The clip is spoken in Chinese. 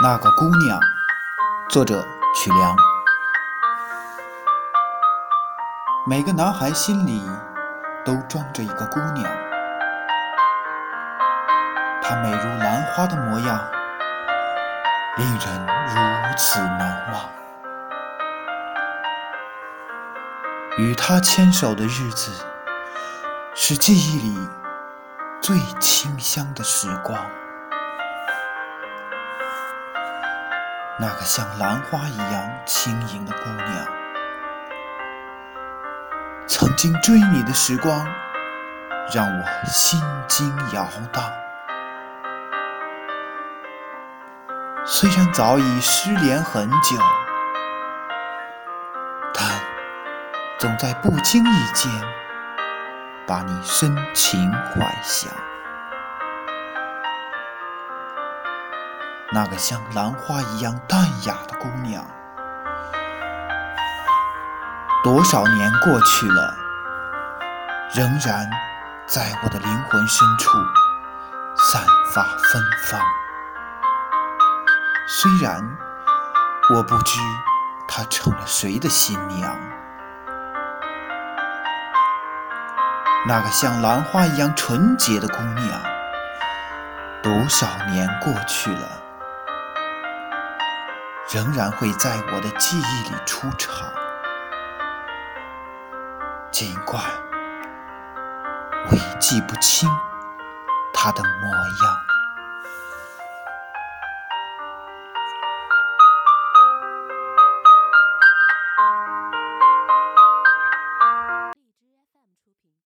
那个姑娘，作者曲梁。每个男孩心里都装着一个姑娘，她美如兰花的模样，令人如此难忘。与她牵手的日子，是记忆里最清香的时光。那个像兰花一样轻盈的姑娘，曾经追你的时光，让我心惊摇荡。虽然早已失联很久，但总在不经意间把你深情怀想。那个像兰花一样淡雅的姑娘，多少年过去了，仍然在我的灵魂深处散发芬芳。虽然我不知她成了谁的新娘，那个像兰花一样纯洁的姑娘，多少年过去了。仍然会在我的记忆里出场，尽管我已记不清他的模样。